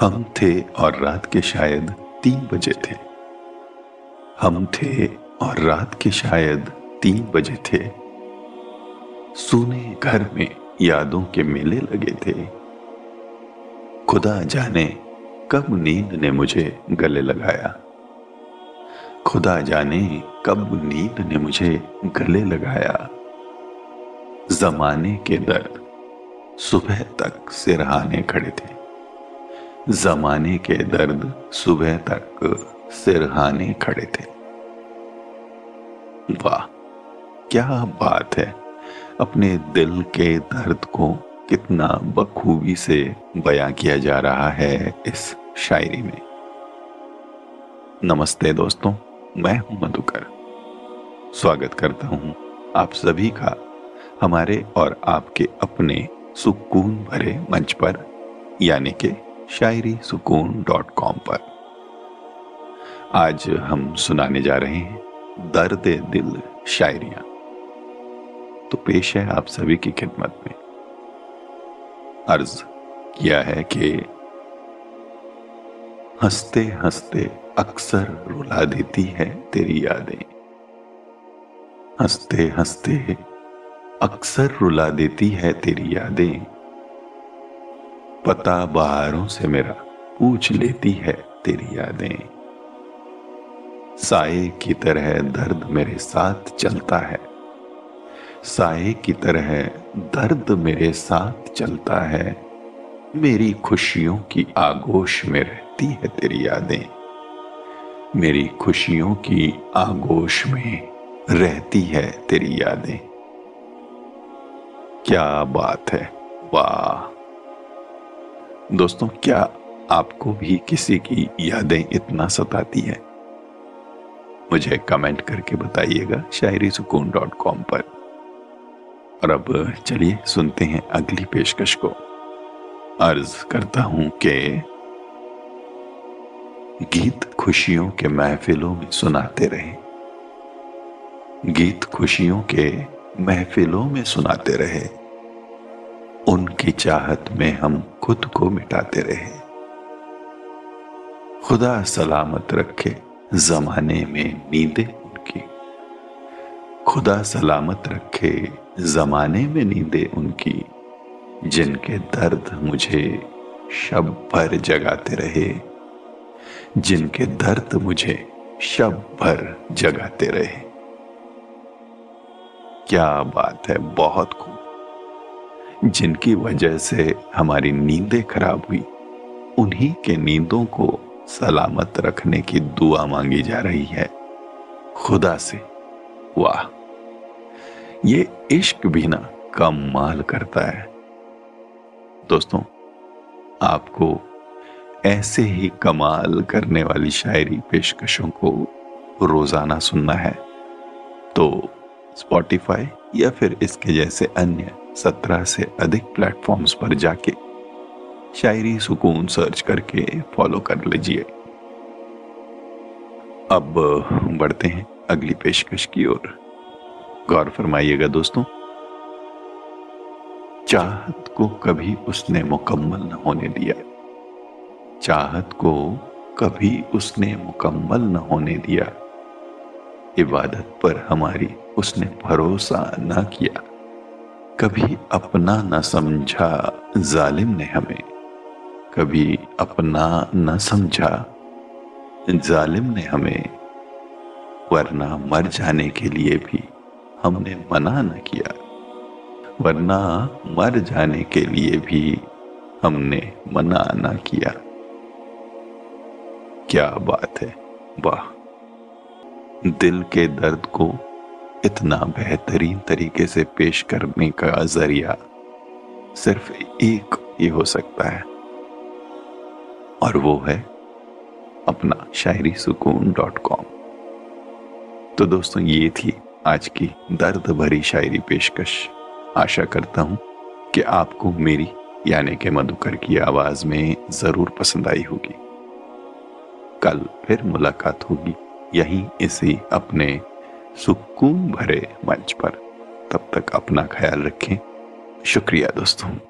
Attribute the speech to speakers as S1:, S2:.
S1: हम थे और रात के शायद तीन बजे थे। हम थे और रात के शायद तीन बजे थे। सुने घर में यादों के मेले लगे थे। खुदा जाने कब नींद ने मुझे गले लगाया। खुदा जाने कब नींद ने मुझे गले लगाया। जमाने के दर्द सुबह तक सिरहाने खड़े थे। जमाने के दर्द सुबह तक सिरहाने खड़े थे। वाह, क्या बात है। अपने दिल के दर्द को कितना बखूबी से बयां किया जा रहा है इस शायरी में। नमस्ते दोस्तों, मैं हूँ मधुकर। स्वागत करता हूँ आप सभी का हमारे और आपके अपने सुकून भरे मंच पर, यानी कि शायरी सुकून डॉट कॉम पर। आज हम सुनाने जा रहे हैं दर्द दिल शायरिया। तो पेश है आप सभी की खिदमत में। अर्ज़ किया है कि हँसते हँसते अक्सर रुला देती है तेरी यादें। हँसते हँसते अक्सर रुला देती है तेरी यादें। पता बहारों से मेरा पूछ लेती है तेरी यादें। साए की तरह दर्द मेरे साथ चलता है। साए की तरह दर्द मेरे साथ चलता है। मेरी खुशियों की आगोश में रहती है तेरी यादें। मेरी खुशियों की आगोश में रहती है तेरी यादें। क्या बात है, वाह। दोस्तों, क्या आपको भी किसी की यादें इतना सताती है? मुझे कमेंट करके बताइएगा शायरी सुकून डॉट कॉम पर। और अब चलिए सुनते हैं अगली पेशकश को। अर्ज़ करता हूँ कि गीत खुशियों के महफिलों में सुनाते रहे। गीत खुशियों के महफिलों में सुनाते रहे। उनकी चाहत में हम खुद को मिटाते रहे। खुदा सलामत रखे, जमाने में नींदे उनकी। खुदा सलामत रखे, जमाने में नींदे उनकी। जिनके दर्द मुझे शब भर जगाते रहे, जिनके दर्द मुझे शब भर जगाते रहे। क्या बात है, बहुत खूब। जिनकी वजह से हमारी नींदें खराब हुई, उन्हीं के नींदों को सलामत रखने की दुआ मांगी जा रही है। खुदा से। वाह। ये इश्क भी ना कमाल करता है। दोस्तों, आपको ऐसे ही कमाल करने वाली शायरी पेशकशों को रोज़ाना सुनना है तो स्पॉटिफाई या फिर इसके जैसे अन्य सत्रह से अधिक प्लेटफॉर्म्स पर जाके शायरी सुकून सर्च करके फॉलो कर लीजिए। अब बढ़ते हैं अगली पेशकश की ओर। गौर फरमाइएगा दोस्तों, चाहत को कभी उसने मुकम्मल न होने दिया। चाहत को कभी उसने मुकम्मल न होने दिया। इबादत पर हमारी उसने भरोसा न किया। कभी अपना न समझा जालिम ने हमें। कभी अपना न समझा जालिम ने हमें। वरना मर जाने के लिए भी हमने मना न किया। वरना मर जाने के लिए भी हमने मना न किया। क्या बात है, वाह। दिल के दर्द को इतना बेहतरीन तरीके से पेश करने का ज़रिया सिर्फ़ एक ही हो सकता है। और वो है अपना शायरी सुकून डॉट कॉम। तो दोस्तों, ये थी आज की दर्द भरी शायरी पेशकश। आशा करता हूँ कि आपको मेरी यानी कि मधुकर की आवाज़ में ज़रूर पसंद आई होगी। कल फिर मुलाकात होगी। यहीं इसी अपने सुकून भरे मंच पर तब तक अपना ख्याल रखें। शुक्रिया दोस्तों।